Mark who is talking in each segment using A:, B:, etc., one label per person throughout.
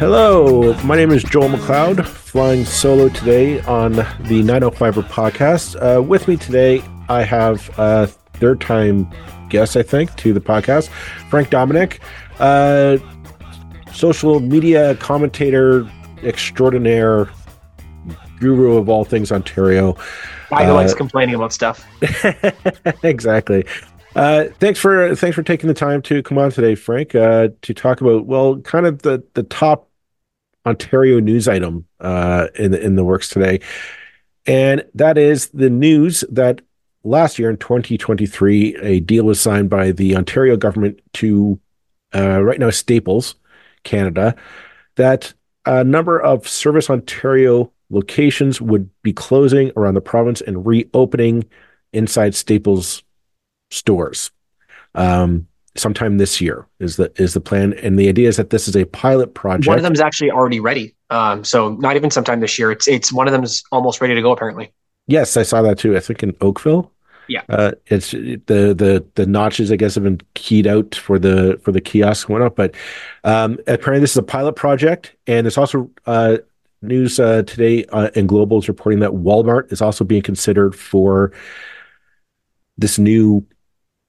A: Hello, my name is Joel McLeod, flying solo today on the 905er podcast. Uh, with me today, I have a third time guest, I think, to the podcast, Frank Domenic, uh, social media commentator extraordinaire, guru of all things Ontario.
B: Guy who uh, likes complaining about stuff.
A: exactly. Uh, thanks for thanks for taking the time to come on today, Frank, uh, to talk about well, kind of the the top Ontario news item uh, in the, in the works today, and that is the news that last year in 2023, a deal was signed by the Ontario government to uh, right now Staples, Canada, that a number of Service Ontario locations would be closing around the province and reopening inside Staples stores. Um, sometime this year is the is the plan. And the idea is that this is a pilot project.
B: One of them is actually already ready. Um, so not even sometime this year. It's it's one of them is almost ready to go apparently.
A: Yes i saw that too. I think in oakville.
B: Yeah.
A: Uh, it's the the the notches i guess have been keyed out for the for the kiosk went up. But um, apparently this is a pilot project. And it's also uh, news uh, today uh, in global is reporting that walmart is also being considered for this new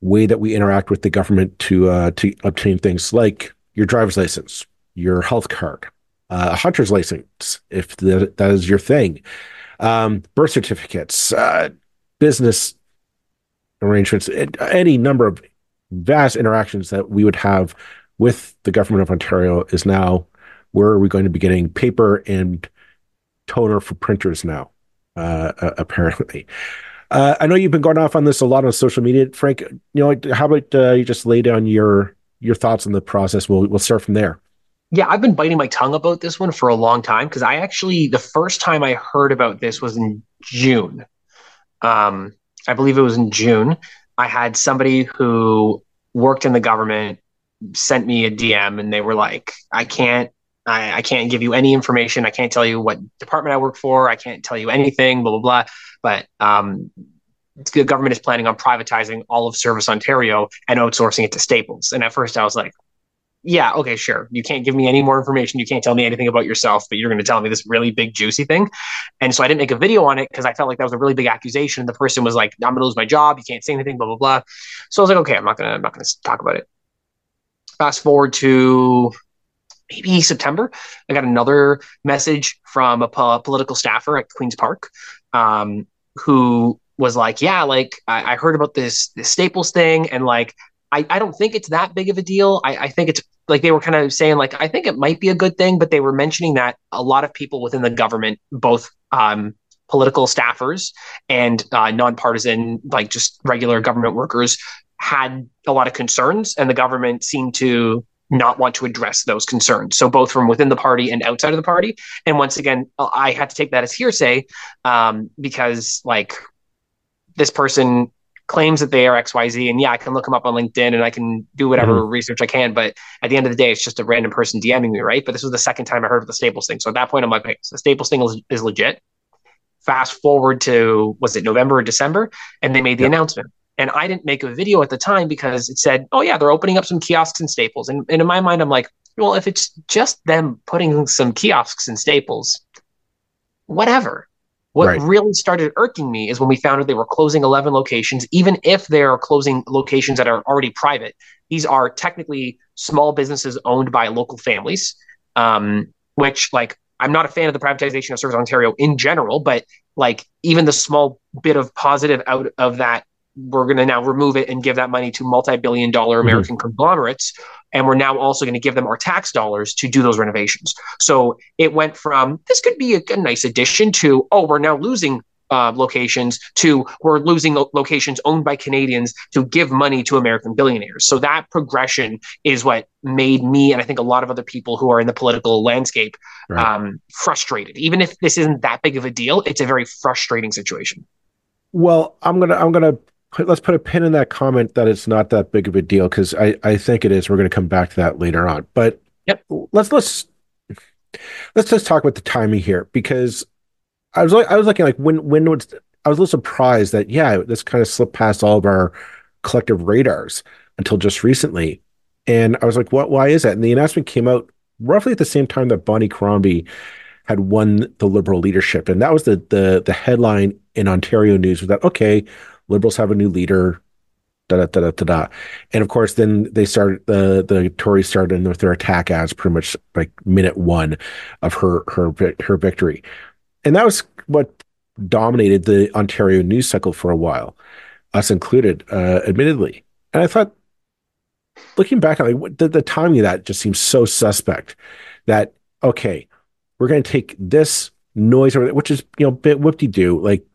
A: way that we interact with the government to uh, to obtain things like your driver's license, your health card, uh, a hunter's license, if that, that is your thing, um, birth certificates, uh, business arrangements, any number of vast interactions that we would have with the government of Ontario is now where are we going to be getting paper and toner for printers now, uh, apparently. Uh, I know you've been going off on this a lot on social media, Frank. You know, how about uh, you just lay down your your thoughts on the process? We'll we'll start from there.
B: Yeah, I've been biting my tongue about this one for a long time because I actually the first time I heard about this was in June. Um, I believe it was in June. I had somebody who worked in the government sent me a DM and they were like, I can't I, I, can't give you any information. I can't tell you what department I work for. I can't tell you anything, blah, blah, blah. But um, the government is planning on privatizing all of Service Ontario and outsourcing it to Staples. And at first I was like, yeah, okay, sure. You can't give me any more information. You can't tell me anything about yourself, but you're going to tell me this really big, juicy thing. And so I didn't make a video on it because I felt like that was a really big accusation. And the person was like, I'm going to lose my job. You can't say anything, blah, blah, blah. So I was like, okay, I'm not going to, I'm not going to talk about it. Fast forward to maybe September, I got another message from a po- political staffer at Queen's Park um, who was like, Yeah, like I, I heard about this, this Staples thing, and like I, I don't think it's that big of a deal. I, I think it's like they were kind of saying, like, I think it might be a good thing, but they were mentioning that a lot of people within the government, both um, political staffers and uh, nonpartisan, like just regular government workers, had a lot of concerns, and the government seemed to not want to address those concerns. So both from within the party and outside of the party. And once again, I had to take that as hearsay um, because like this person claims that they are XYZ and yeah, I can look them up on LinkedIn and I can do whatever mm-hmm. research I can. But at the end of the day, it's just a random person DMing me, right? But this was the second time I heard of the Staples thing. So at that point, I'm like, okay, so the Staples thing is, is legit. Fast forward to was it November or December, and they made the yep. announcement. And I didn't make a video at the time because it said, oh, yeah, they're opening up some kiosks and Staples. And, and in my mind, I'm like, well, if it's just them putting some kiosks and Staples, whatever. What right. really started irking me is when we found out they were closing 11 locations, even if they're closing locations that are already private. These are technically small businesses owned by local families, um, which, like, I'm not a fan of the privatization of Service Ontario in general, but like even the small bit of positive out of that we're going to now remove it and give that money to multi-billion dollar mm-hmm. American mm-hmm. conglomerates. And we're now also going to give them our tax dollars to do those renovations. So it went from this could be a, a nice addition to, oh, we're now losing uh, locations to we're losing lo- locations owned by Canadians to give money to American billionaires. So that progression is what made me and I think a lot of other people who are in the political landscape right. um, frustrated. Even if this isn't that big of a deal, it's a very frustrating situation.
A: Well, I'm gonna I'm gonna put, let's put a pin in that comment that it's not that big of a deal because I, I think it is. We're going to come back to that later on. But
B: yep.
A: let's let's let's just talk about the timing here because I was like I was looking like when when was I was a little surprised that yeah this kind of slipped past all of our collective radars until just recently, and I was like what why is that? And the announcement came out roughly at the same time that Bonnie Crombie had won the Liberal leadership, and that was the the the headline in Ontario news was that okay, Liberals have a new leader. Da, da, da, da, da. And of course, then they started the the Tories started with their attack ads pretty much like minute one of her her her victory, and that was what dominated the Ontario news cycle for a while, us included, uh, admittedly. And I thought, looking back on like, the, the timing of that just seems so suspect. That okay, we're going to take this noise over, which is you know bit whoop de doo. Like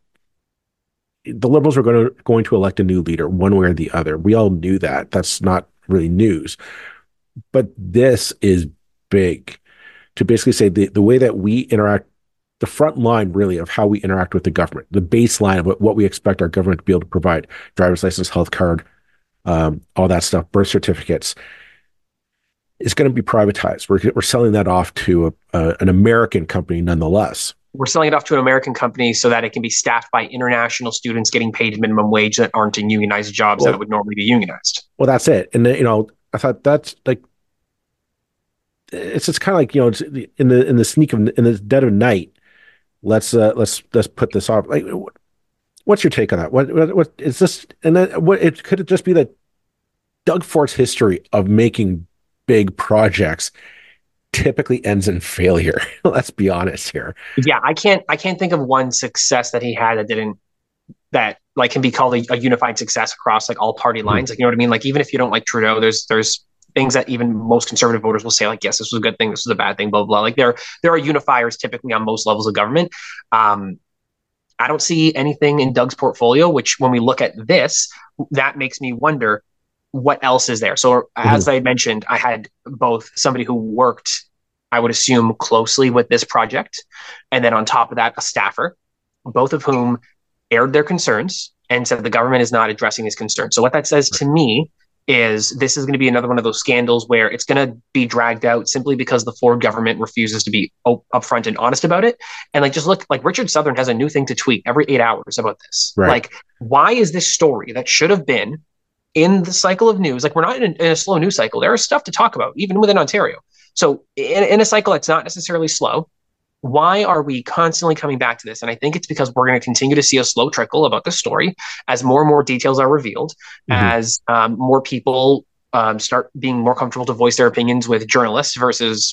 A: the liberals were going to going to elect a new leader one way or the other. We all knew that. That's not really news. But this is big to basically say the, the way that we interact, the front line really of how we interact with the government, the baseline of what, what we expect our government to be able to provide, driver's license, health card, um, all that stuff, birth certificates, is going to be privatized. We're, we're selling that off to a, a, an American company nonetheless
B: we're selling it off to an American company so that it can be staffed by international students getting paid minimum wage that aren't in unionized jobs well, that would normally be unionized.
A: Well, that's it. And you know, I thought that's like it's just kind of like you know in the in the sneak of in the dead of night. Let's uh let's let's put this off. Like, what's your take on that? What what, what is this? And then what it could it just be that Doug Ford's history of making big projects typically ends in failure. Let's be honest here.
B: Yeah, I can't I can't think of one success that he had that didn't that like can be called a, a unified success across like all party hmm. lines. Mm-hmm. Like you know what I mean? Like even if you don't like Trudeau, there's there's things that even most conservative voters will say like yes this was a good thing this was a bad thing blah blah, blah. like there there are unifiers typically on most levels of government um i don't see anything in doug's portfolio which when we look at this that makes me wonder what else is there? So, mm-hmm. as I mentioned, I had both somebody who worked, I would assume, closely with this project, and then on top of that, a staffer, both of whom aired their concerns and said the government is not addressing these concerns. So, what that says to me is this is going to be another one of those scandals where it's going to be dragged out simply because the Ford government refuses to be op- upfront and honest about it. And like, just look, like Richard Southern has a new thing to tweet every eight hours about this. Right. Like, why is this story that should have been in the cycle of news. Like we're not in a, in a, slow news cycle. There is stuff to talk about, even within Ontario. So in, in a cycle that's not necessarily slow, why are we constantly coming back to this? And I think it's because we're going to continue to see a slow trickle about this story as more and more details are revealed, mm-hmm. as um, more people um, start being more comfortable to voice their opinions with journalists versus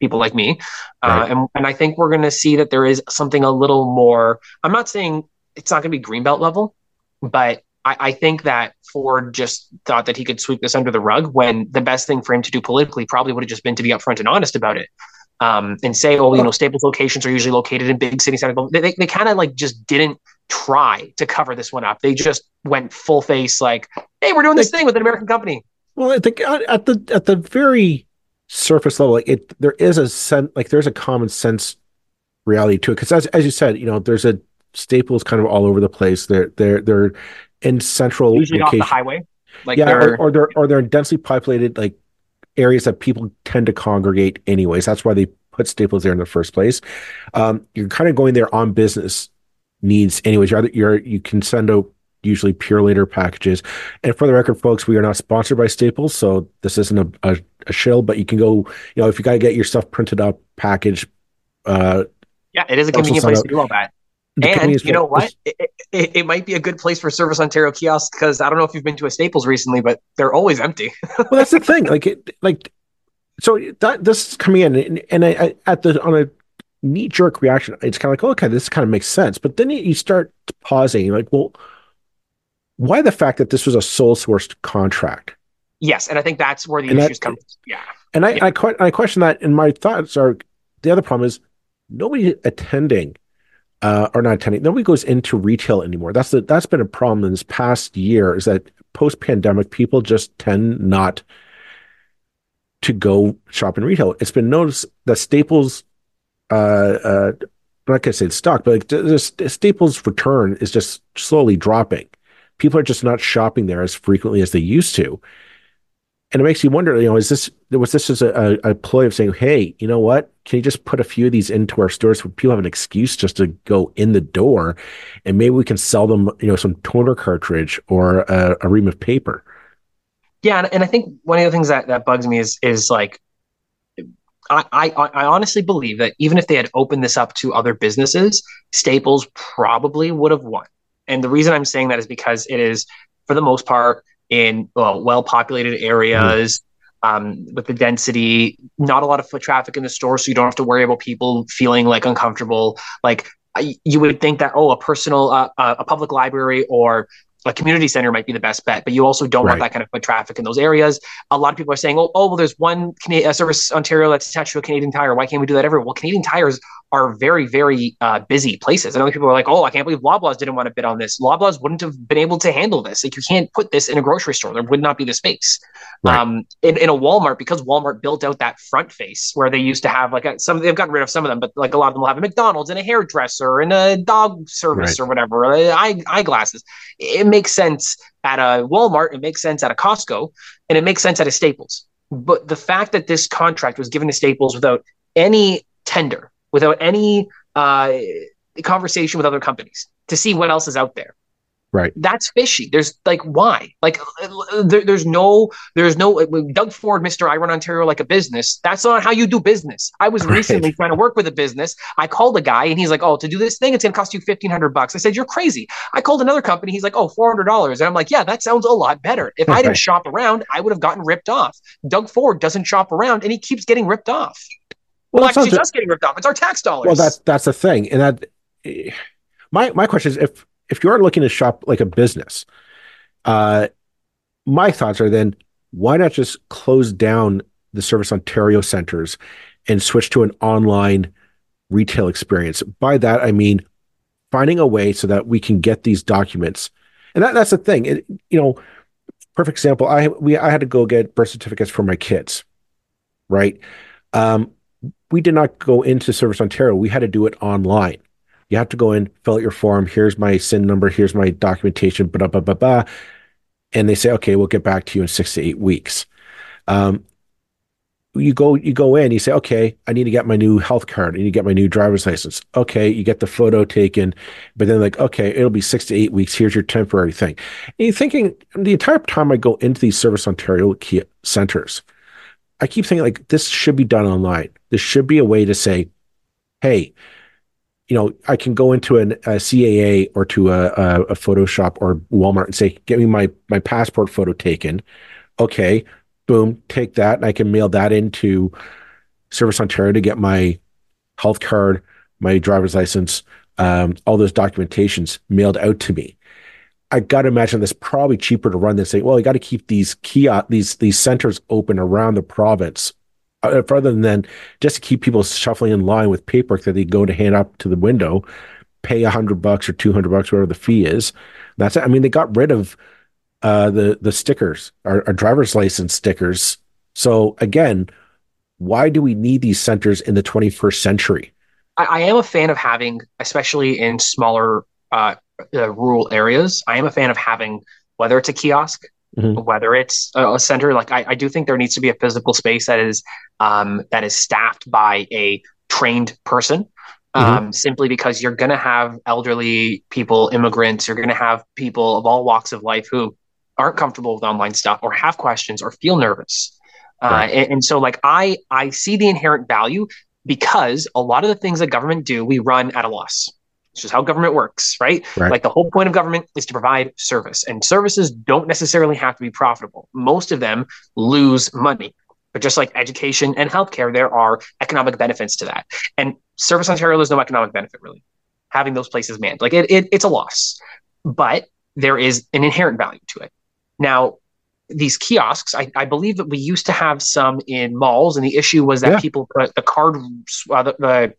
B: people like me. Uh, right. Uh, and, and I think we're going to see that there is something a little more. I'm not saying it's not going to be greenbelt level, but I, I, think that Ford just thought that he could sweep this under the rug when the best thing for him to do politically probably would have just been to be upfront and honest about it. Um, and say, oh, you know, Staples locations are usually located in big city centers. They, they, they kind of like just didn't try to cover this one up. They just went full face, like, hey, we're doing this thing with an American company.
A: Well, I think at the at the very surface level, like it, there is a sense, like there's a common sense reality to it. Because as as you said, you know, there's a Staples kind of all over the place. They're they're they're in central
B: usually location. off the highway.
A: Like yeah, they're... Or, or they're or they're in densely populated like areas that people tend to congregate anyways. That's why they put Staples there in the first place. Um, you're kind of going there on business needs anyways. You're, you're you can send out usually Purolator packages. And for the record, folks, we are not sponsored by Staples, so this isn't a, a, a shill, but you can go, you know, if you got to get your stuff printed up, packaged. Uh,
B: yeah, it is a convenient place to do all that and you know what? It, it, it, might be a good place for Service Ontario kiosks because I don't know if you've been to a Staples recently, but they're always empty.
A: well, that's the thing. Like, it, like, so that this is coming in, and, and I, I, at the on a knee jerk reaction, it's kind of like, okay, this kind of makes sense. But then you, start pausing, you're like, well, why the fact that this was a sole sourced contract?
B: Yes, and I think that's where the and issues that, come. Yeah,
A: and I,
B: yeah.
A: I, I question that, and my thoughts are the other problem is nobody attending uh, or not attending. Nobody goes into retail anymore. That's the that's been a problem in this past year. Is that post pandemic people just tend not to go shop in retail. It's been noticed that Staples, uh, uh, I'm not gonna say stock, but the Staples return is just slowly dropping. People are just not shopping there as frequently as they used to and it makes you wonder, you know, is this was this just a, a, ploy of saying, hey, you know what? Can you just put a few of these into our stores where people have an excuse just to go in the door, and maybe we can sell them, you know, some toner cartridge or a, a ream of paper.
B: Yeah, and, and I think one of the things that that bugs me is is like I, I, I honestly believe that even if they had opened this up to other businesses, Staples probably would have won. And the reason I'm saying that is because it is, for the most part, in well, well-populated areas. Um, with the density, not a lot of foot traffic in the store, so you don't have to worry about people feeling like uncomfortable. Like you would think that oh, a personal, uh, uh, a public library or a community center might be the best bet, but you also don't right. want that kind of foot traffic in those areas. A lot of people are saying, oh, oh well, there's one Canadian, uh, Service Ontario that's attached to a Canadian Tire. Why can't we do that everywhere? Well, Canadian Tires are very, very uh, busy places. And other people are like, oh, I can't believe Loblaws didn't want to bid on this. Loblaws wouldn't have been able to handle this. Like, you can't put this in a grocery store. There would not be the space. Right. Um, in, in a Walmart, because Walmart built out that front face where they used to have like a, some, they've gotten rid of some of them, but like a lot of them will have a McDonald's and a hairdresser and a dog service right. or whatever, uh, eye, eyeglasses. It makes sense at a Walmart, it makes sense at a Costco, and it makes sense at a Staples. But the fact that this contract was given to Staples without any tender, without any uh, conversation with other companies to see what else is out there.
A: Right.
B: That's fishy. There's like why? Like there, there's no there's no uh, Doug Ford, Mr. I run Ontario like a business. That's not how you do business. I was right. recently trying to work with a business. I called a guy and he's like, "Oh, to do this thing, it's going to cost you fifteen hundred bucks." I said, "You're crazy." I called another company. He's like, "Oh, four hundred dollars," and I'm like, "Yeah, that sounds a lot better." If I didn't shop around, I would have gotten ripped off. Doug Ford doesn't shop around, and he keeps getting ripped off. Well, well actually, just getting ripped off. It's our tax dollars.
A: Well, that's that's the thing, and that eh, my my question is if if you are looking to shop like a business, uh, my thoughts are then why not just close down the Service Ontario centers and switch to an online retail experience? By that I mean finding a way so that we can get these documents, and that, that's the thing. It, you know, perfect example. I we I had to go get birth certificates for my kids, right? Um, we did not go into Service Ontario. We had to do it online. You have to go in, fill out your form. Here's my SIN number. Here's my documentation. Blah blah blah blah. And they say, okay, we'll get back to you in six to eight weeks. Um, you go you go in. You say, okay, I need to get my new health card. I need to get my new driver's license. Okay, you get the photo taken, but then like, okay, it'll be six to eight weeks. Here's your temporary thing. And you're thinking the entire time I go into these Service Ontario centers, I keep thinking like this should be done online. This should be a way to say, hey, you know, I can go into an, a CAA or to a, a, a Photoshop or Walmart and say, get me my my passport photo taken. Okay, boom, take that, and I can mail that into Service Ontario to get my health card, my driver's license, um, all those documentations mailed out to me. I got to imagine that's probably cheaper to run than saying, well, you got to keep these kiosk, these these centers open around the province uh, rather than just to keep people shuffling in line with paperwork that they go to hand up to the window, pay a hundred bucks or two hundred bucks, whatever the fee is. That's it. I mean, they got rid of uh, the the stickers, our, our driver's license stickers. So again, why do we need these centers in the 21st century?
B: I, I am a fan of having, especially in smaller uh, uh, rural areas. I am a fan of having whether it's a kiosk Mm-hmm. whether it's a, center like I, I, do think there needs to be a physical space that is um, that is staffed by a trained person mm-hmm. um, simply because you're going to have elderly people immigrants you're going to have people of all walks of life who aren't comfortable with online stuff or have questions or feel nervous uh, right. uh, and, and so like i i see the inherent value because a lot of the things that government do we run at a loss it's just how government works, right? right? Like the whole point of government is to provide service, and services don't necessarily have to be profitable. Most of them lose money. But just like education and healthcare, there are economic benefits to that. And Service Ontario, there's no economic benefit really having those places manned. Like it, it it's a loss, but there is an inherent value to it. Now, these kiosks, I, I, believe that we used to have some in malls, and the issue was that yeah. people put the card, uh, the, the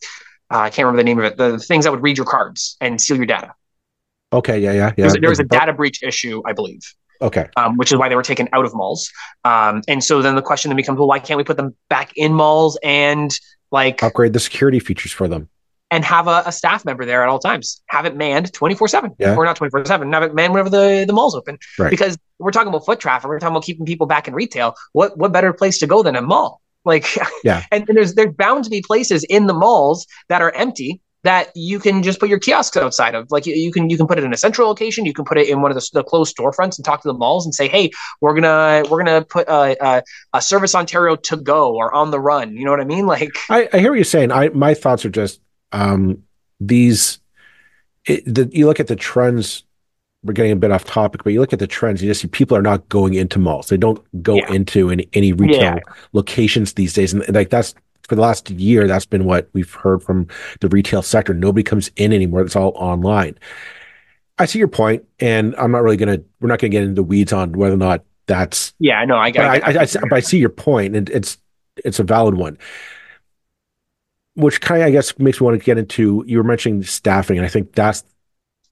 B: uh, I can't remember the name of it. The things that would read your cards and steal your data.
A: Okay, yeah, yeah,
B: yeah. There was, a data breach issue, I believe.
A: Okay.
B: Um, which is why they were taken out of malls. Um, and so then the question then becomes, well, why can't we put them back in malls and like
A: upgrade the security features for them?
B: And have a, a staff member there at all times. Have it manned 24 7. Or not 24 7. Have it manned whenever the, the mall's open. Right. Because we're talking about foot traffic. We're talking about keeping people back in retail. What what better place to go than a mall? Like,
A: yeah.
B: And, and, there's there's bound to be places in the malls that are empty that you can just put your kiosks outside of. Like you, you can you can put it in a central location, you can put it in one of the, the closed storefronts and talk to the malls and say, hey, we're gonna we're gonna put a, a, a Service Ontario to go or on the run. You know what I mean? Like
A: I, I hear what you're saying. I my thoughts are just um, these. It, the, you look at the trends we're getting a bit off topic, but you look at the trends, you just see people are not going into malls. They don't go yeah. into any, any retail yeah. locations these days. And like that's for the last year, that's been what we've heard from the retail sector. Nobody comes in anymore. It's all online. I see your point, and I'm not really gonna. We're not gonna get into the weeds on whether or not that's.
B: Yeah, no, I got.
A: I, I, I, but I see your point, and it's it's a valid one. Which kind of, I guess, makes me want to get into. You were mentioning staffing, and I think that's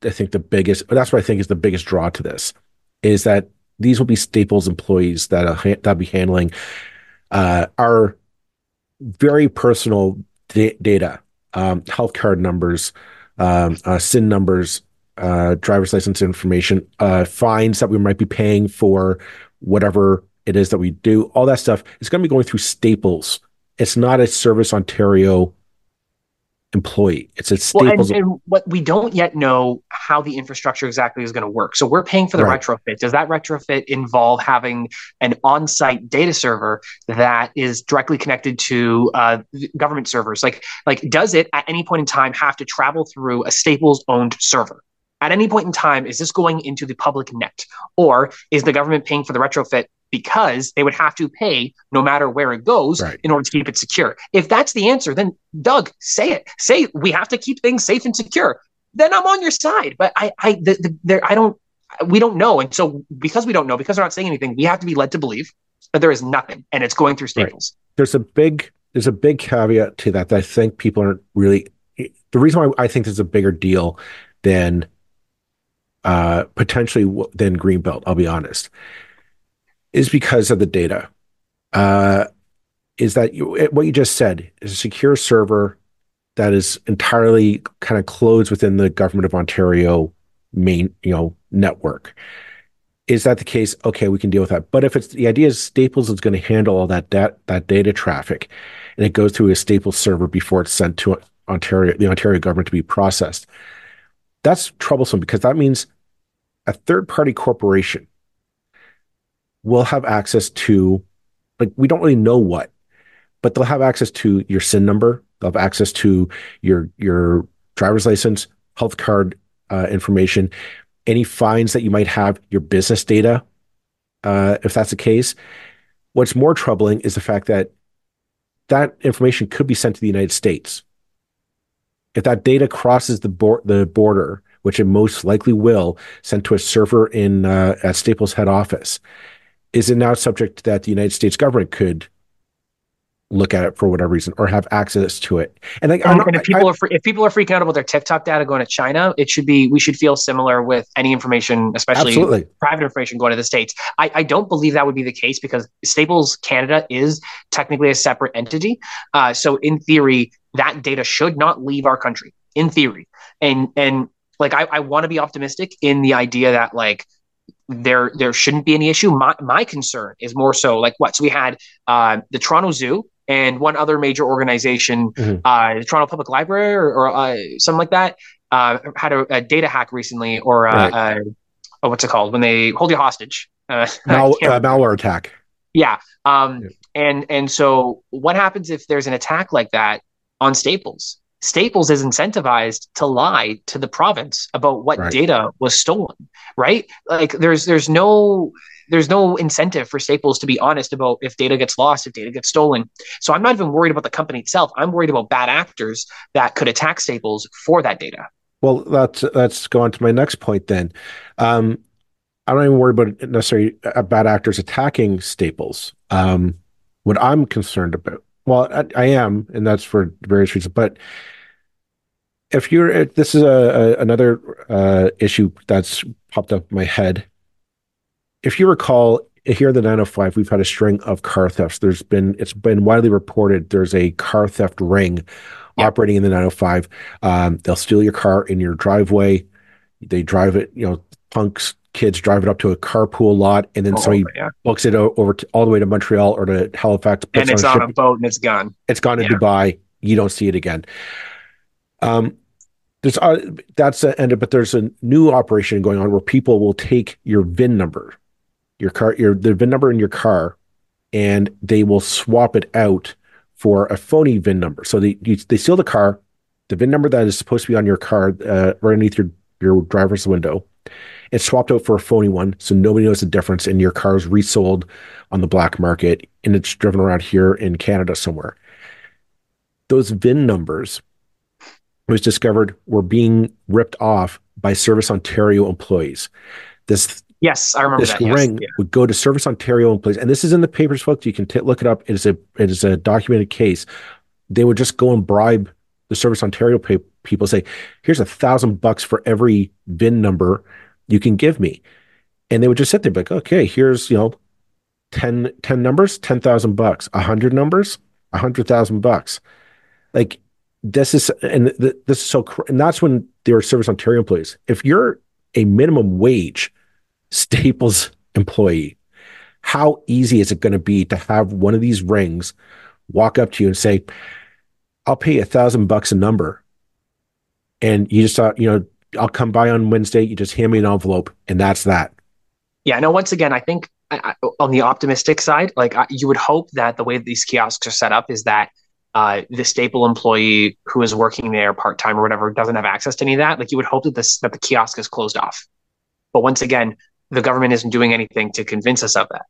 A: I think the biggest, that's what I think is the biggest draw to this is that these will be Staples employees that uh, that'll be handling uh, our very personal da- data, um, health card numbers, um, uh, SIN numbers, uh, driver's license information, uh, fines that we might be paying for whatever it is that we do. All that stuff is going to be going through Staples. It's not a Service Ontario employee. It's a staples.
B: Well, and, and, what we don't yet know how the infrastructure exactly is going to work. So we're paying for the right. retrofit. Does that retrofit involve having an on-site data server that is directly connected to uh, government servers? Like, like does it at any point in time have to travel through a Staples-owned server? At any point in time, is this going into the public net, or is the government paying for the retrofit because they would have to pay no matter where it goes right. in order to keep it secure. If that's the answer, then Doug, say it. Say we have to keep things safe and secure. Then I'm on your side. But I, I, the, the, there, I don't. We don't know, and so because we don't know, because they're not saying anything, we have to be led to believe that there is nothing, and it's going through Staples.
A: Right. There's a big, there's a big caveat to that. That I think people aren't really. The reason why I think there's a bigger deal than uh, potentially than Greenbelt, I'll be honest, is because of the data. Uh, is that you, what you just said is a secure server that is entirely kind of closed within the government of Ontario main, you know, network. Is that the case? Okay, we can deal with that. But if it's the idea is Staples is going to handle all that that, that data traffic, and it goes through a Staples server before it's sent to Ontario, the Ontario government to be processed. That's troublesome because that means a third party corporation will have access to, like, we don't really know what, but they'll have access to your SIN number. They'll have access to your your driver's license, health card uh, information, any fines that you might have, your business data, uh, if that's the case. What's more troubling is the fact that that information could be sent to the United States. If that data crosses the, the border, which it most likely will, sent to a server in uh, at Staples head office, is it now subject that the United States government could look at it for whatever reason or have access to it.
B: And, like, and, and if people I, are free, if people are freaking out about their TikTok data going to China, it should be we should feel similar with any information, especially absolutely. private information going to the states. I, I, don't believe that would be the case because Staples Canada is technically a separate entity. Uh, so in theory, that data should not leave our country. In theory, and and like I, I want to be optimistic in the idea that like there there shouldn't be any issue. My, my concern is more so like what? So we had uh, the Toronto Zoo and one other major organization, mm-hmm. uh, the Toronto Public Library or, or uh, something like that, uh, had a, a, data hack recently, or uh, right. Uh, oh, what's it called when they hold you hostage?
A: Mal- malware attack.
B: Yeah. Um, yeah. And and so what happens if there's an attack like that on Staples? Staples is incentivized to lie to the province about what right. data was stolen, right? Like there's there's no there's no incentive for Staples to be honest about if data gets lost, if data gets stolen. So I'm not even worried about the company itself. I'm worried about bad actors that could attack Staples for that data.
A: Well, that's that's go on to my next point then. Um, I don't even worry about necessarily uh, bad actors attacking Staples. Um, what I'm concerned about well, I, I, am, and that's for various reasons. But if you're, this is a, a another uh, issue that's popped up in my head. If you recall, here in the 905, we've had a string of car thefts. There's been, it's been widely reported there's a car theft ring operating in the 905. Um, they'll steal your car in your driveway. They drive it, you know, punks kids drive it up to a carpool lot, and then oh, somebody yeah. books it over to, all the way to Montreal or to Halifax.
B: And it's on, on a boat and it's gone.
A: It's gone to yeah. Dubai. You don't see it again. Um, there's uh, that's ended, but there's a new operation going on where people will take your VIN number, your car, your the VIN number in your car, and they will swap it out for a phony VIN number. So they you, they steal the car, the VIN number that is supposed to be on your car uh, right underneath your your driver's window. It's swapped out for a phony one, so nobody knows the difference, and your car is resold on the black market, and it's driven around here in Canada somewhere. Those VIN numbers was discovered were being ripped off by Service Ontario employees. This
B: yes, I remember
A: this
B: that.
A: ring
B: yes. yeah.
A: would go to Service Ontario employees, and this is in the papers, folks. You can t- look it up. It is a it is a documented case. They would just go and bribe the Service Ontario pay- people, say, "Here's a thousand bucks for every VIN number you can give me," and they would just sit there, like, "Okay, here's you know." 10, 10 numbers, 10,000 bucks, A 100 numbers, a 100,000 bucks. Like this is and this is so and that's when there are service ontario employees if you're a minimum wage staples employee. How easy is it going to be to have one of these rings walk up to you and say i'll pay a thousand bucks a number and you just thought you know i'll come by on wednesday you just hand me an envelope and that's that.
B: Yeah no once again i think I, I, on the optimistic side like I, you would hope that the way that these kiosks are set up is that uh, the staple employee who is working there part time or whatever doesn't have access to any of that, like you would hope that this that the kiosk is closed off. But once again, the government isn't doing anything to convince us of that,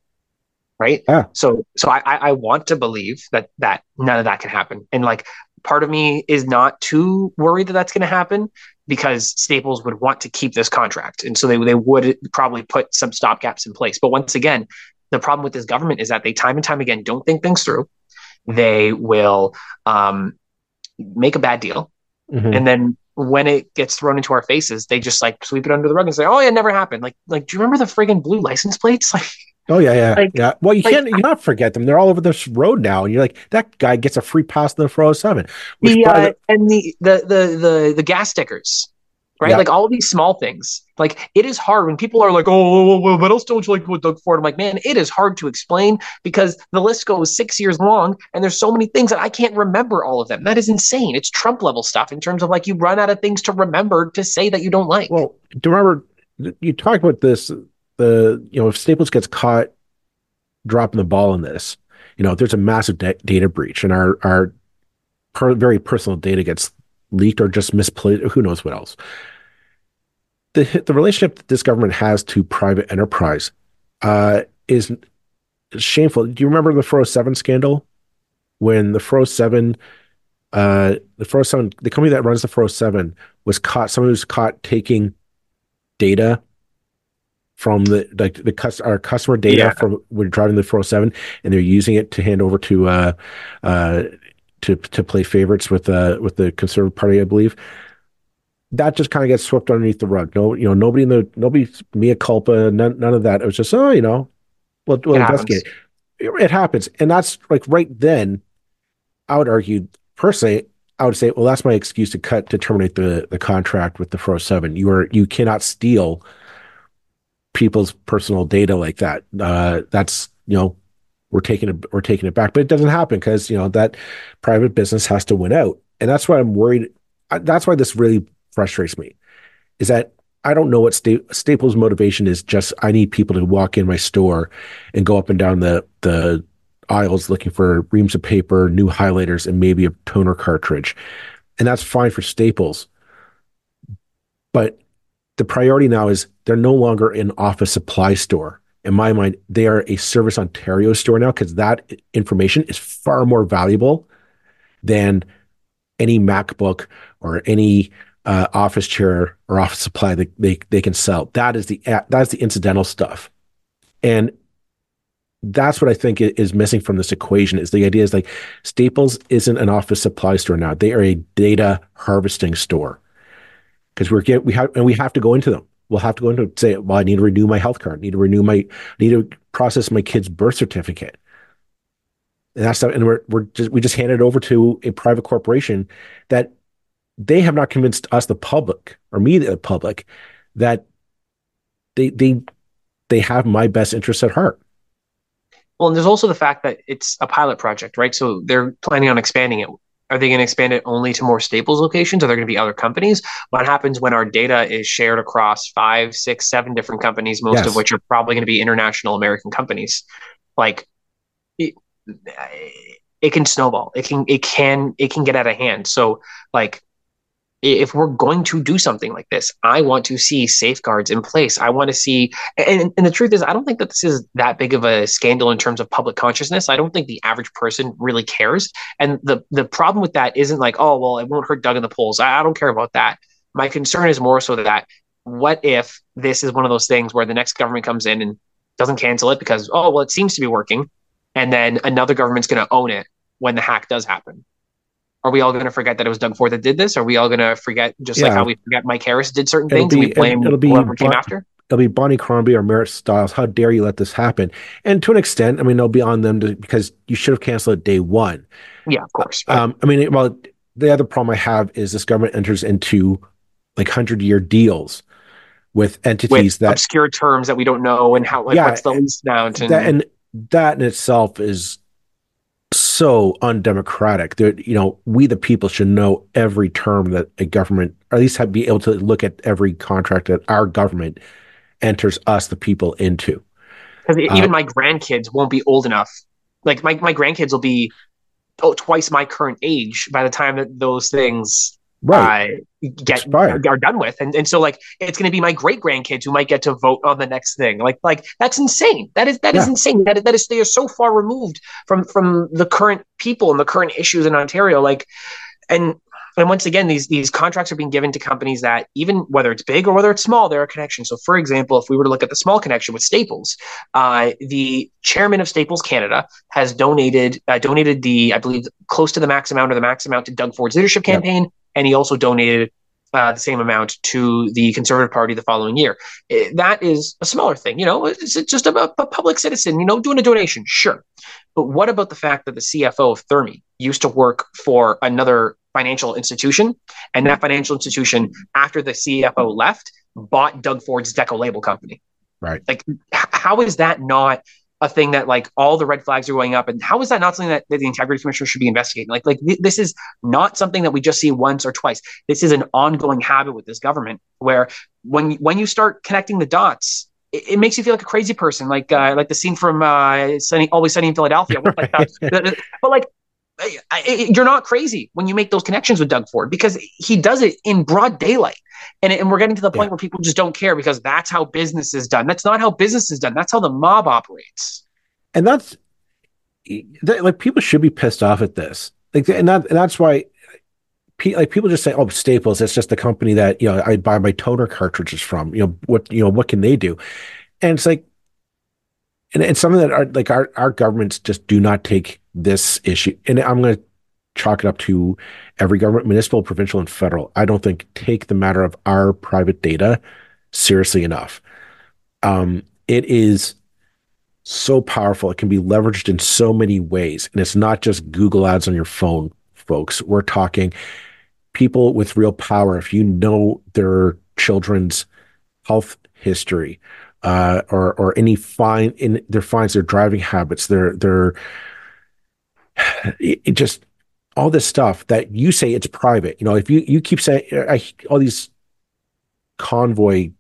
B: right?
A: Yeah.
B: So so I I want to believe that that none of that can happen, and like part of me is not too worried that that's going to happen because Staples would want to keep this contract, and so they they would probably put some stopgaps in place. But once again, the problem with this government is that they time and time again don't think things through they will um, make a bad deal. Mm-hmm. And then when it gets thrown into our faces, they just like sweep it under the rug and say, "Oh, yeah, it never happened." Like, like, do you remember the friggin' blue license plates? Like,
A: oh yeah, yeah, like, yeah. Well, you like, can't you not forget them. They're all over this road now, and you're like, that guy gets a free pass to the 407.
B: The, uh, and the, the the the the gas stickers right? Like all these small things. Like it is hard when people are like, oh, what else don't you like with Doug Ford? I'm like, man, it is hard to explain because the list goes six years long and there's so many things that I can't remember all of them. That is insane. It's Trump level stuff in terms of like you run out of things to remember to say that you don't like.
A: Well, do you remember you talk about this? The you know if Staples gets caught dropping the ball in this, you know, there's a massive de- data breach and our our per- very personal data gets leaked or just misplaced. Who knows what else? the the relationship that this government has to private enterprise uh, is shameful. Do you remember the 407 scandal when the 407 uh, the 407 the company that runs the 407 was caught someone who's caught taking data from the like the, the our customer data yeah. from when driving the 407 and they're using it to hand over to uh uh to to play favorites with uh with the conservative party i believe that just kind of gets swept underneath the rug. No, you know, nobody in the nobody mea culpa, none, none of that. It was just, oh, you know, we'll, we'll it investigate. Happens. It happens, and that's like right then. I would argue personally, I would say, well, that's my excuse to cut to terminate the the contract with the 407. You are you cannot steal people's personal data like that. Uh, that's you know we're taking it we're taking it back, but it doesn't happen because you know that private business has to win out, and that's why I'm worried. That's why this really frustrates me is that I don't know what Sta- Staples' motivation is. Just I need people to walk in my store and go up and down the the aisles looking for reams of paper, new highlighters, and maybe a toner cartridge, and that's fine for Staples. But the priority now is they're no longer an office supply store. In my mind, they are a Service Ontario store now because that information is far more valuable than any MacBook or any uh, office chair or office supply that they, they can sell. That is the that's the incidental stuff, and that's what I think is missing from this equation. Is the idea is like Staples isn't an office supply store now; they are a data harvesting store because we're get we have and we have to go into them. We'll have to go into say, well, I need to renew my health card, I need to renew my, I need to process my kid's birth certificate. And that's and we're we're just we just hand it over to a private corporation that they have not convinced us, the public, or me, the public, that they they they have my best interests at heart.
B: Well, and there's also the fact that it's a pilot project, right? So they're planning on expanding it Are they going to expand it only to more Staples locations? Are there going to be other companies? What happens when our data is shared across five, six, seven different companies, most yes. of which are probably going to be international American companies? Like, it, it can snowball. It can it can it can get out of hand. So like if we're going to do something like this, I want to see safeguards in place. I want to see, and, and the truth is, I don't think that this is that big of a scandal in terms of public consciousness. I don't think the average person really cares. And the the problem with that isn't like, oh, well, it won't hurt Doug in the polls. I, I don't care about that. My concern is more so that what if this is one of those things where the next government comes in and doesn't cancel it because, oh, well, it seems to be working. And then another government's going to own it when the hack does happen are we all going to forget that it was Doug Ford that did this? Are we all going to forget just yeah. like how we forget Mike Harris did certain it'll things be, and we blame it'll be whoever came after?
A: It'll be Bonnie Crombie or Marit Stiles. How dare you let this happen? And to an extent, I mean, they'll be on them to, because you should have canceled it day one.
B: Yeah, of course.
A: Um, I mean, well, the other problem I have is this government enters into like hundred year deals with entities with that
B: obscure terms that we don't know and how like yeah, what's the lease amount
A: and, that, and that in itself is so undemocratic. That you know, we the people should know every term that a government, or at least have, be able to look at every contract that our government enters us, the people, into.
B: Because even uh, my grandkids won't be old enough. Like my, my grandkids will be oh, twice my current age by the time that those things right. Uh, get Expired. are done with, and and so like it's going to be my great grandkids who might get to vote on the next thing. Like like that's insane. That is that yeah. is insane. That that is they are so far removed from from the current people and the current issues in Ontario. Like and and once again, these these contracts are being given to companies that even whether it's big or whether it's small, there are connections. So, for example, if we were to look at the small connection with Staples, uh, the chairman of Staples Canada has donated uh, donated the I believe close to the max amount or the max amount to Doug Ford's leadership campaign and he also donated uh, the same amount to the Conservative Party the following year. It, that is a smaller thing, you know. It's just a, a, public citizen, you know, doing a donation, sure. But what about the fact that the CFO of Therme used to work for another financial institution, and that financial institution, after the CFO left, bought Doug Ford's Deco Label Company?
A: Right.
B: Like, how is that not a thing that like all the red flags are going up and how is that not something that, that the integrity commissioner should be investigating? Like like th- this is not something that we just see once or twice. This is an ongoing habit with this government where when when you start connecting the dots it, it makes you feel like a crazy person like uh, like the scene from uh sunny always sunny in philadelphia like but like you're not crazy when you make those connections with Doug Ford because he does it in broad daylight. And, and we're getting to the point yeah. where people just don't care because that's how business is done. That's not how business is done. That's how the mob operates.
A: And that's like people should be pissed off at this. Like, and that and that's why, like people just say, "Oh, Staples, it's just the company that you know I buy my toner cartridges from." You know what? You know what can they do? And it's like, and it's something that our like our our governments just do not take this issue. And I'm going to chalk it up to every government, municipal, provincial, and federal. I don't think take the matter of our private data seriously enough. Um, it is so powerful. It can be leveraged in so many ways. And it's not just Google ads on your phone, folks. We're talking people with real power. If you know their children's health history, uh, or or any fine in their fines, their driving habits, their their it just all this stuff that you say it's private. You know, if you you keep saying I, all these convoy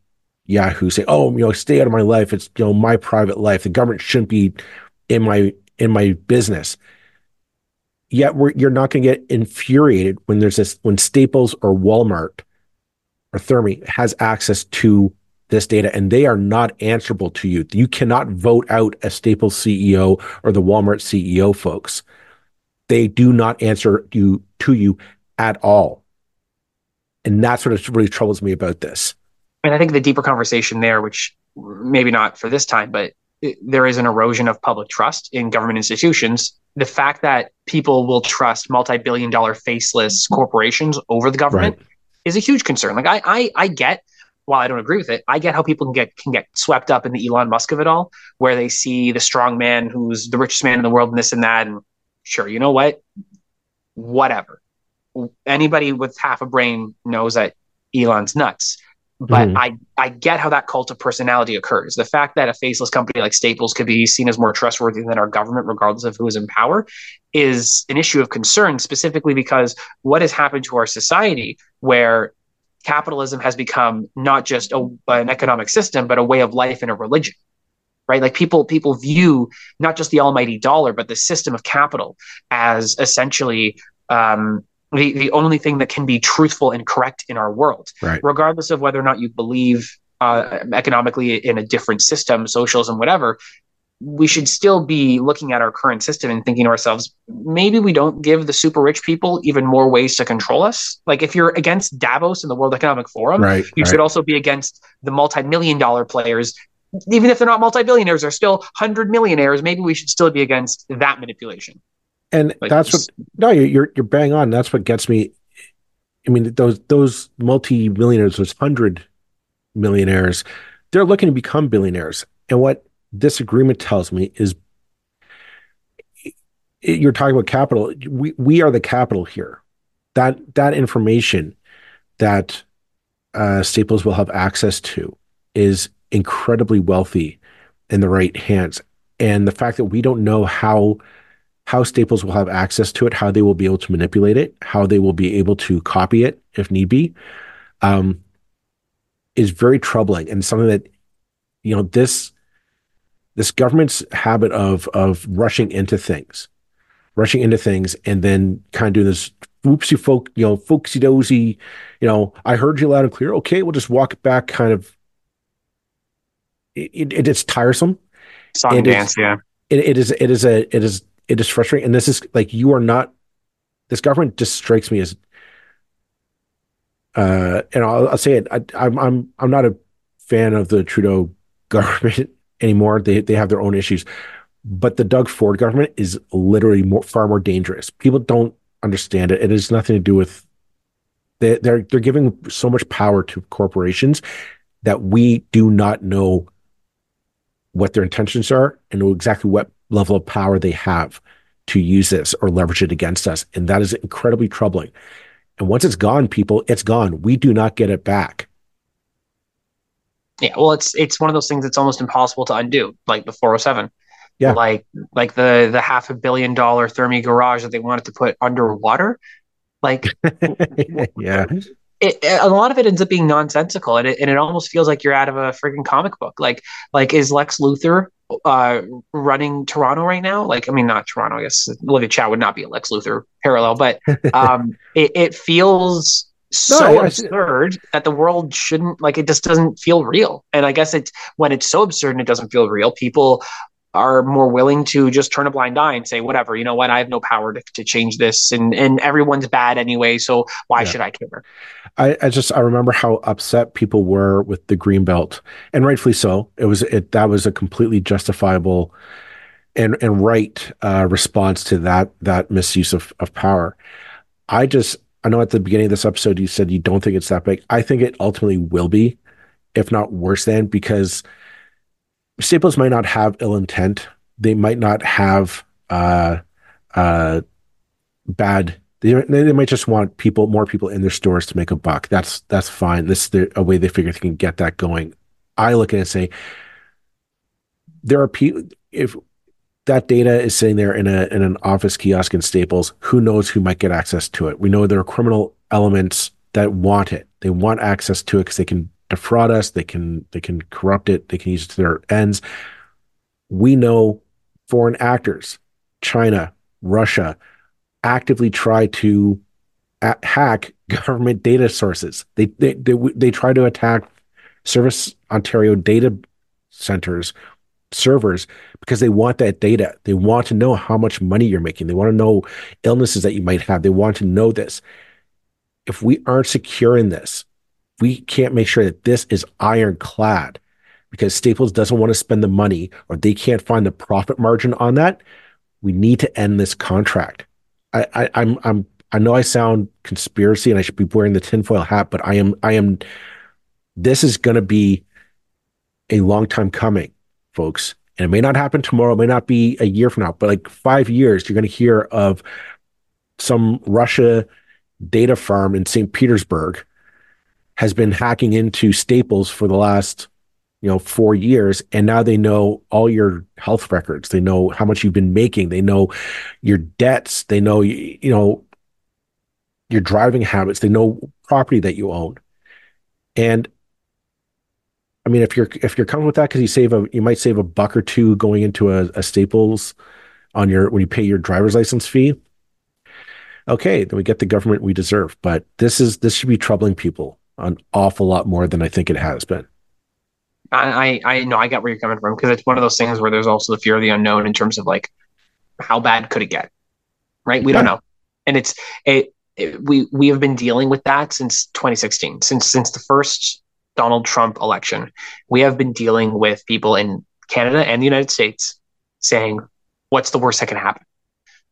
A: Yahoo say, "Oh, you know, stay out of my life. It's you know my private life. The government shouldn't be in my in my business." Yet you're not going to get infuriated when there's this when Staples or Walmart or Therme has access to this data and they are not answerable to you. You cannot vote out a Staples CEO or the Walmart CEO, folks they do not answer you to you at all. And that's what really troubles me about this.
B: And I think the deeper conversation there, which maybe not for this time, but there is an erosion of public trust in government institutions. The fact that people will trust multi-billion dollar faceless corporations over the government right. is a huge concern. Like I, I, I get while I don't agree with it, I get how people can get can get swept up in the Elon Musk of it all, where they see the strong man who's the richest man in the world and this and that, and sure, you know what? Whatever. Anybody with half a brain knows that Elon's nuts. but mm-hmm. I, I get how that cult of personality occurs. The fact that a faceless company like Staples could be seen as more trustworthy than our government, regardless of who is in power, is an issue of concern, specifically because what has happened to our society where capitalism has become not just a, an economic system, but a way of life and a religion right like people people view not just the almighty dollar but the system of capital as essentially um, the, the only thing that can be truthful and correct in our world,
A: right.
B: regardless of whether or not you believe uh, economically in a different system, socialism, whatever. We should still be looking at our current system and thinking to ourselves, maybe we don't give the super rich people even more ways to control us. Like if you're against Davos and the World Economic Forum,
A: right,
B: you
A: right.
B: should also be against the multi-million dollar players even if they're not multi-billionaires, they're still hundred millionaires. Maybe we should still be against that manipulation.
A: And like that's what no, you're you're bang on. That's what gets me. I mean, those those multi millionaires, those hundred millionaires, they're looking to become billionaires. And what this agreement tells me is, you're talking about capital. We we are the capital here. That that information that uh, Staples will have access to is incredibly wealthy in the right hands. And the fact that we don't know how how Staples will have access to it, how they will be able to manipulate it, how they will be able to copy it if need be, um, is very troubling and something that you know this this government's habit of of rushing into things, rushing into things, and then kind of doing this whoopsie folk, you know, folksy dozy, you know, I heard you loud and clear. Okay, we'll just walk back, kind of. It, it, it's tiresome.
B: Song and dance, yeah.
A: It, it is. It is a. It is it is frustrating. And this is like you are not. This government just strikes me as. Uh, and I'll, I'll say it. I, I'm I'm I'm not a fan of the Trudeau government anymore. They they have their own issues, but the Doug Ford government is literally more far more dangerous. People don't understand it. It has nothing to do with they, they're they're giving so much power to corporations that we do not know what their intentions are and know exactly what level of power they have to use this or leverage it against us. And that is incredibly troubling. And once it's gone, people, it's gone. We do not get it back.
B: Yeah, well, it's it's one of those things that's almost impossible to undo, like the 407.
A: Yeah,
B: like like the the half a billion dollar Therme garage that they wanted to put underwater. Like,
A: yeah,
B: it, a lot of it ends up being nonsensical, and it and it almost feels like you're out of a freaking comic book. Like like is Lex Luthor uh, running Toronto right now. Like, I mean, not Toronto. I guess Olivia Chow would not be a Lex Luthor parallel, but um, it, it, feels so no, absurd that the world shouldn't like. It just doesn't feel real. And I guess it's when it's so absurd and it doesn't feel real, people are more willing to just turn a blind eye and say, whatever, you know what, I have no power to, to change this and, and everyone's bad anyway. So why yeah. should I care?
A: I, I, just, I remember how upset people were with the green belt and rightfully so. It was, it, that was a completely justifiable and, and right uh, response to that, that misuse of, of power. I just, I know at the beginning of this episode, you said you don't think it's that big. I think it ultimately will be, if not worse than, because Staples might not have ill intent. They might not have uh, uh, bad. They, they might just want people, more people in their stores to make a buck. That's that's fine. This is a way they figure they can get that going. I look at it and say, there are people. If that data is sitting there in a in an office kiosk in Staples, who knows who might get access to it? We know there are criminal elements that want it. They want access to it because they can defraud us. They can they can corrupt it. They can use it to their ends. We know foreign actors, China, Russia, actively try to hack government data sources. They they they, they try to attack Service Ontario data centers servers because they want that data. They want to know how much money you're making. They want to know illnesses that you might have. They want to know this. If we aren't secure in this, we can't make sure that this is ironclad because Staples doesn't want to spend the money or they can't find the profit margin on that, we need to end this contract. I, I I'm I'm I know I sound conspiracy and I should be wearing the tinfoil hat, but I am I am this is gonna be a long time coming, folks. And it may not happen tomorrow, it may not be a year from now, but like five years, you're gonna hear of some Russia data farm in St. Petersburg has been hacking into Staples for the last you know four years and now they know all your health records they know how much you've been making they know your debts they know you know your driving habits they know property that you own and i mean if you're if you're coming with that because you save a you might save a buck or two going into a, a staples on your when you pay your driver's license fee okay then we get the government we deserve but this is this should be troubling people an awful lot more than i think it has been
B: I I know I get where you're coming from because it's one of those things where there's also the fear of the unknown in terms of like how bad could it get, right? We yeah. don't know, and it's it, it, we we have been dealing with that since 2016, since since the first Donald Trump election. We have been dealing with people in Canada and the United States saying, "What's the worst that can happen?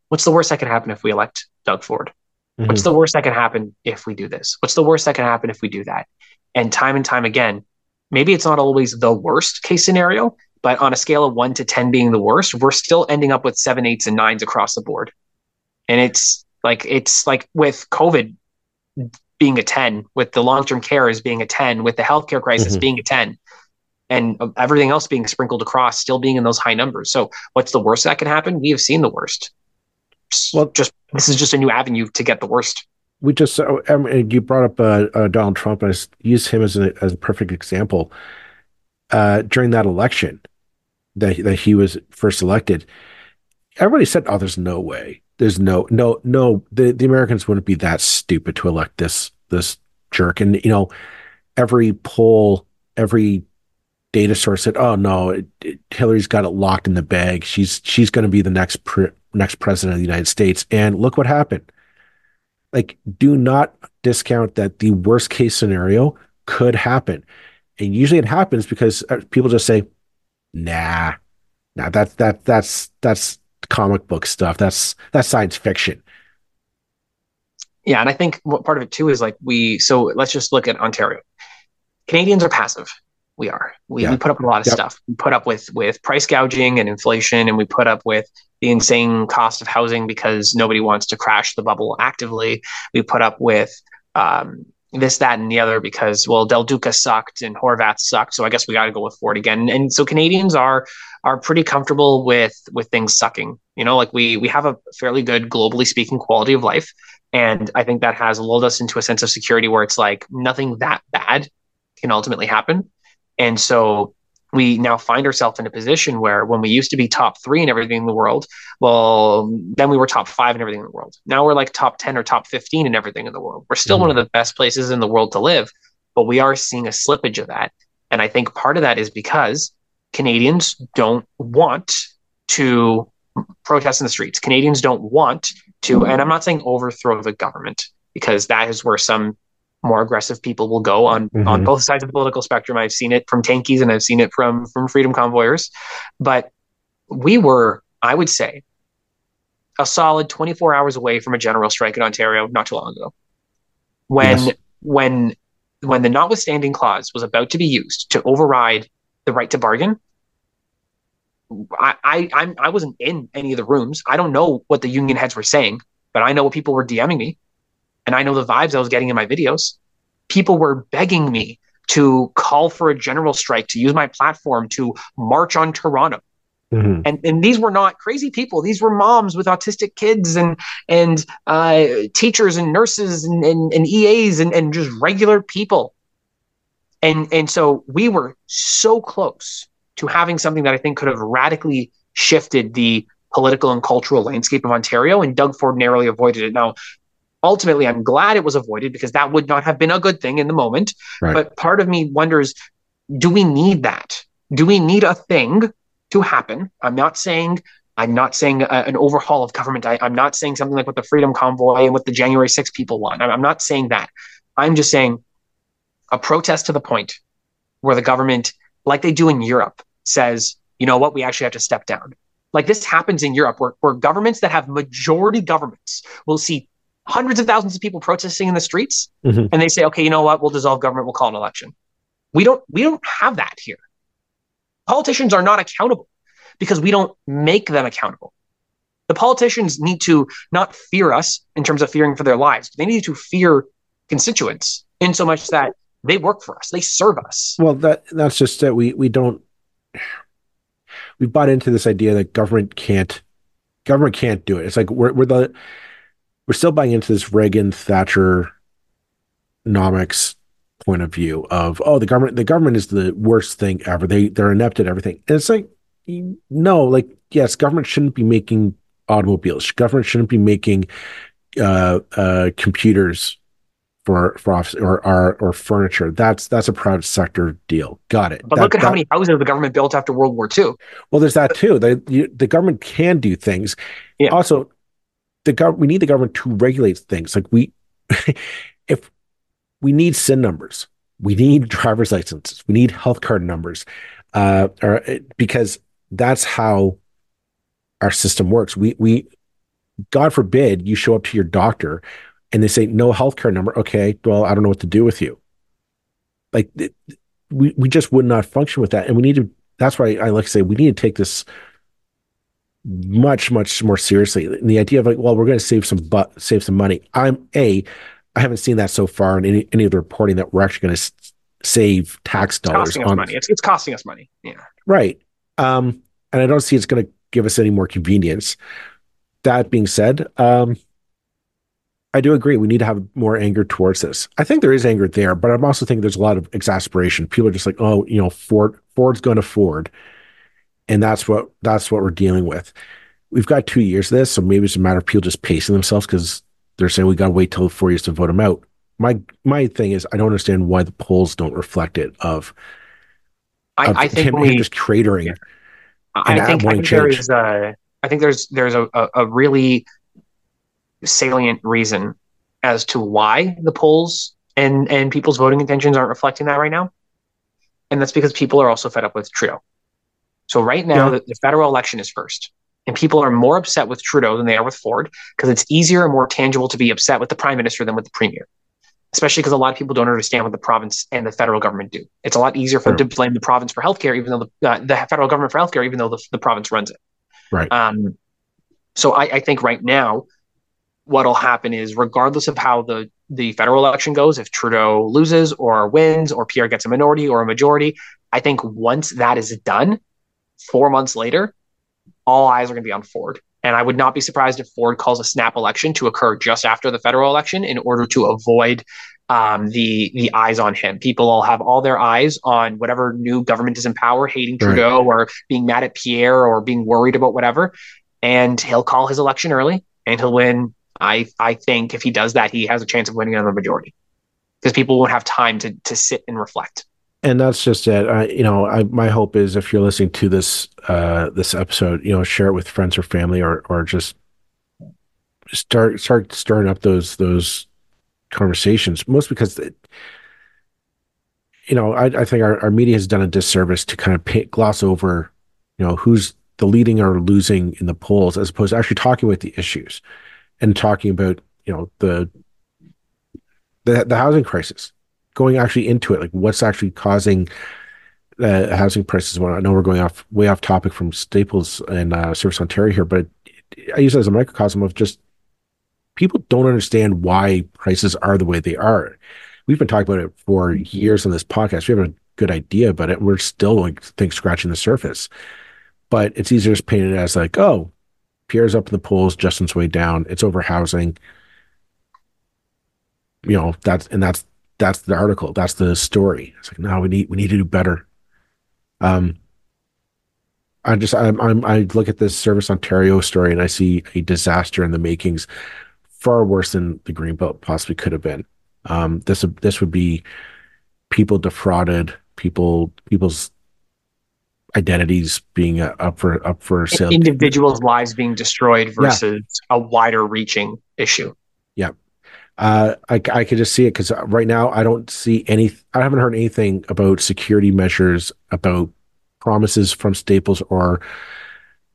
B: What's the worst that can happen if we elect Doug Ford? Mm-hmm. What's the worst that can happen if we do this? What's the worst that can happen if we do that?" And time and time again, maybe it's not always the worst case scenario, but on a scale of one to 10 being the worst, we're still ending up with seven, eights, and nines across the board. And it's like, it's like with COVID being a 10, with the long term care as being a 10, with the healthcare crisis mm-hmm. being a 10, and everything else being sprinkled across, still being in those high numbers. So, what's the worst that can happen? We have seen the worst. Well, just this is just a new avenue to get the worst
A: we just uh, you brought up uh, uh, Donald Trump, and I use him as a as a perfect example. Uh, during that election, that that he was first elected, everybody said, "Oh, there's no way. There's no no no. The the Americans wouldn't be that stupid to elect this this jerk." And you know, every poll, every data source said, "Oh no, it, it, Hillary's got it locked in the bag. She's she's going to be the next pre- next president of the United States." And look what happened like do not discount that the worst case scenario could happen and usually it happens because uh, people just say nah nah that's that that's that's comic book stuff that's that's science fiction
B: yeah and i think what part of it too is like we so let's just look at ontario canadians are passive we are we, yeah. we put up a lot of yep. stuff we put up with with price gouging and inflation and we put up with the insane cost of housing because nobody wants to crash the bubble actively. We put up with um, this, that, and the other because well, Del Duca sucked and Horwath sucked, so I guess we got to go with Ford again. And so Canadians are are pretty comfortable with with things sucking. You know, like we we have a fairly good globally speaking quality of life, and I think that has lulled us into a sense of security where it's like nothing that bad can ultimately happen. And so we now find ourselves in a position where when we used to be top three in everything in the world, well, then we were top five in everything in the world. Now we're like top 10 or top 15 in everything in the world. We're still mm-hmm. one of the best places in the world to live, but we are seeing a slippage of that. And I think part of that is because Canadians don't want to protest in the streets. Canadians don't want to, and I'm not saying overthrow the government because that is where some more aggressive people will go on mm-hmm. on both sides of the political spectrum. I've seen it from tankies and I've seen it from from freedom convoyers, but we were, I would say, a solid 24 hours away from a general strike in Ontario not too long ago. When yes. when when the notwithstanding clause was about to be used to override the right to bargain, I, I I'm I wasn't in any of the rooms. I don't know what the union heads were saying, but I know what people were DMing me and I know the vibes I was getting in my videos. People were begging me to call for a general strike, to use my platform to march on Toronto. Mm-hmm. And and these were not crazy people. These were moms with autistic kids and and uh, teachers and nurses and, and, and EAs and, and just regular people. And and so we were so close to having something that I think could have radically shifted the political and cultural landscape of Ontario, and Doug Ford narrowly avoided it. Now, ultimately i'm glad it was avoided because that would not have been a good thing in the moment. Right. but part of me wonders do we need that? Do we need a thing to happen? I'm not saying i'm not saying a, an overhaul of government. I, am not saying something like what the freedom convoy and what the january 6 people want. I'm, I'm not saying that. I'm just saying a protest to the point where the government like they do in europe says you know what? We actually have to step down. Like this happens in Europe, where, where governments that have majority governments will see hundreds of thousands of people protesting in the streets mm-hmm. and they say okay you know what we'll dissolve government we'll call an election we don't we don't have that here politicians are not accountable because we don't make them accountable the politicians need to not fear us in terms of fearing for their lives they need to fear constituents in so much that They work for us. They serve us.
A: Well, that that's just that we we don't we've bought into this idea that government can't government can't do it. It's like we're we're the we're still buying into this Reagan Thatcher nomics point of view of oh the government the government is the worst thing ever. They they're inept at everything. And it's like no, like yes, government shouldn't be making automobiles. Government shouldn't be making uh, uh, computers for for office or, or or furniture. That's that's a private sector deal. Got it.
B: But
A: that,
B: look at
A: that,
B: how many houses the government built after World War II.
A: Well, there's that too. The you, the government can do things. Yeah. Also, the government we need the government to regulate things. Like we, if we need SIN numbers, we need driver's licenses, we need health card numbers, uh, or because that's how our system works. We we God forbid you show up to your doctor and they say no healthcare number. Okay, well, I don't know what to do with you. Like we we just would not function with that, and we need to. That's why I like to say we need to take this much much more seriously. And the idea of like, well, we're going to save some but save some money. I'm a. I haven't seen that so far in any, any of the reporting that we're actually going to s- save tax dollars
B: it's on money. It's, it's costing us money. Yeah.
A: Right. Um, and I don't see it's going to give us any more convenience. That being said, um, I do agree. We need to have more anger towards this. I think there is anger there, but I'm also thinking there's a lot of exasperation. People are just like, oh, you know, Ford, Ford's going to Ford, and that's what that's what we're dealing with. We've got two years of this, so maybe it's a matter of people just pacing themselves because they're saying we got to wait till four years to vote them out. My my thing is, I don't understand why the polls don't reflect it. Of,
B: I,
A: of
B: I think
A: him,
B: we,
A: him just cratering.
B: Yeah. I think, I think there is a, I think there's there's a, a, a really salient reason as to why the polls and and people's voting intentions aren't reflecting that right now, and that's because people are also fed up with Trudeau. So right now, yeah. the, the federal election is first, and people are more upset with Trudeau than they are with Ford because it's easier and more tangible to be upset with the prime minister than with the premier. Especially because a lot of people don't understand what the province and the federal government do. It's a lot easier for sure. them to blame the province for healthcare, even though the, uh, the federal government for healthcare, even though the, the province runs it.
A: Right.
B: Um, so I, I think right now, what'll happen is, regardless of how the the federal election goes, if Trudeau loses or wins, or Pierre gets a minority or a majority, I think once that is done, four months later, all eyes are going to be on Ford. And I would not be surprised if Ford calls a snap election to occur just after the federal election in order to avoid um, the the eyes on him. People will have all their eyes on whatever new government is in power, hating Trudeau right. or being mad at Pierre or being worried about whatever. And he'll call his election early and he'll win. I I think if he does that, he has a chance of winning another majority because people won't have time to to sit and reflect.
A: And that's just it. I, you know, I, my hope is if you're listening to this uh, this episode, you know, share it with friends or family, or or just start start stirring up those those conversations. Most because it, you know, I, I think our, our media has done a disservice to kind of pay, gloss over, you know, who's the leading or losing in the polls, as opposed to actually talking about the issues and talking about, you know, the the the housing crisis, going actually into it, like what's actually causing uh, housing prices. Well, I know we're going off way off topic from Staples and uh, Service Ontario here, but I use it as a microcosm of just people don't understand why prices are the way they are. We've been talking about it for years on this podcast. We have a good idea about it. We're still like think scratching the surface. But it's easier to paint it as like, oh, Pierre's up in the polls, Justin's way down. It's over housing. You know, that's and that's that's the article. That's the story. It's like, no, we need we need to do better. Um I just I'm, I'm I look at this Service Ontario story and I see a disaster in the makings far worse than the Greenbelt possibly could have been. Um, this this would be people defrauded, people people's identities being uh, up for up for sale,
B: individuals' lives being destroyed versus yeah. a wider reaching issue.
A: Yeah, uh, I I could just see it because right now I don't see any. I haven't heard anything about security measures, about promises from Staples or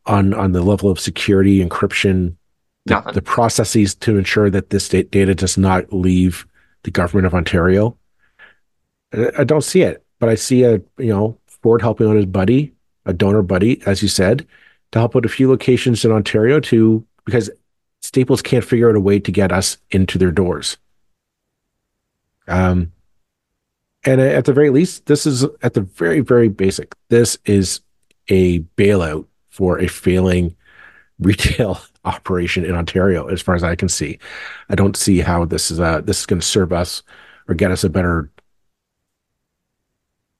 A: on on the level of security encryption the, the, processes to ensure that this data does not leave the government of Ontario. I, I don't see it, but I see a you know Ford helping out his buddy, a donor buddy, as you said, to help out a few locations in Ontario to because Staples can't figure out a way to get us into their doors. Um, and at the very least, this is at the very, very basic. This is a bailout for a failing retail operation in Ontario, as far as I can see. I don't see how this is uh, this is going to serve us or get us a better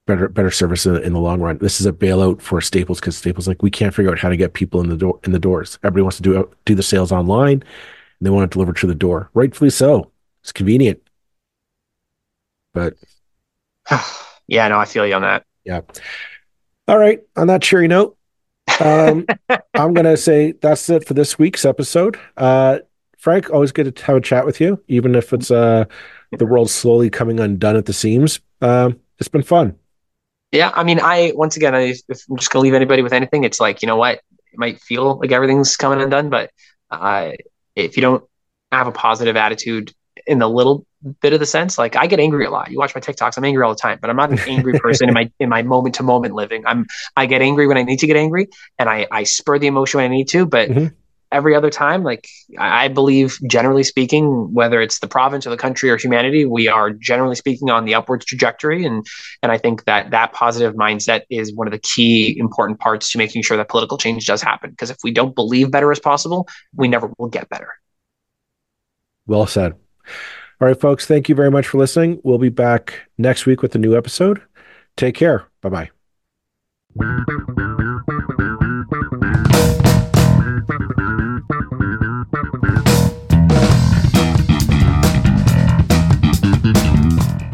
A: better better service in, in the long run. This is a bailout for Staples because Staples like we can't figure out how to get people in the door in the doors. Everybody wants to do do the sales online, and they want it delivered to the door. Rightfully so. It's convenient, but
B: yeah, no, I feel you on that.
A: Yeah. All right. On that cheery note, um, I'm gonna say that's it for this week's episode. Uh, Frank, always good to have a chat with you, even if it's uh, the world slowly coming undone at the seams. Um, it's been fun.
B: Yeah, I mean, I once again, I, if I'm just gonna leave anybody with anything, it's like you know what, it might feel like everything's coming undone, but uh, if you don't have a positive attitude in the little bit of the sense. Like I get angry a lot. You watch my TikToks, I'm angry all the time, but I'm not an angry person in my in my moment to moment living. I'm I get angry when I need to get angry and I I spur the emotion when I need to, but mm-hmm. Every other time, like I believe generally speaking, whether it's the province or the country or humanity, we are generally speaking on the upwards trajectory and and I think that that positive mindset is one of the key important parts to making sure that political change does happen because if we don't believe better is possible, we never will get better.
A: Well said. All right, folks, thank you very much for listening. We'll be back next week with a new episode. Take care. Bye bye.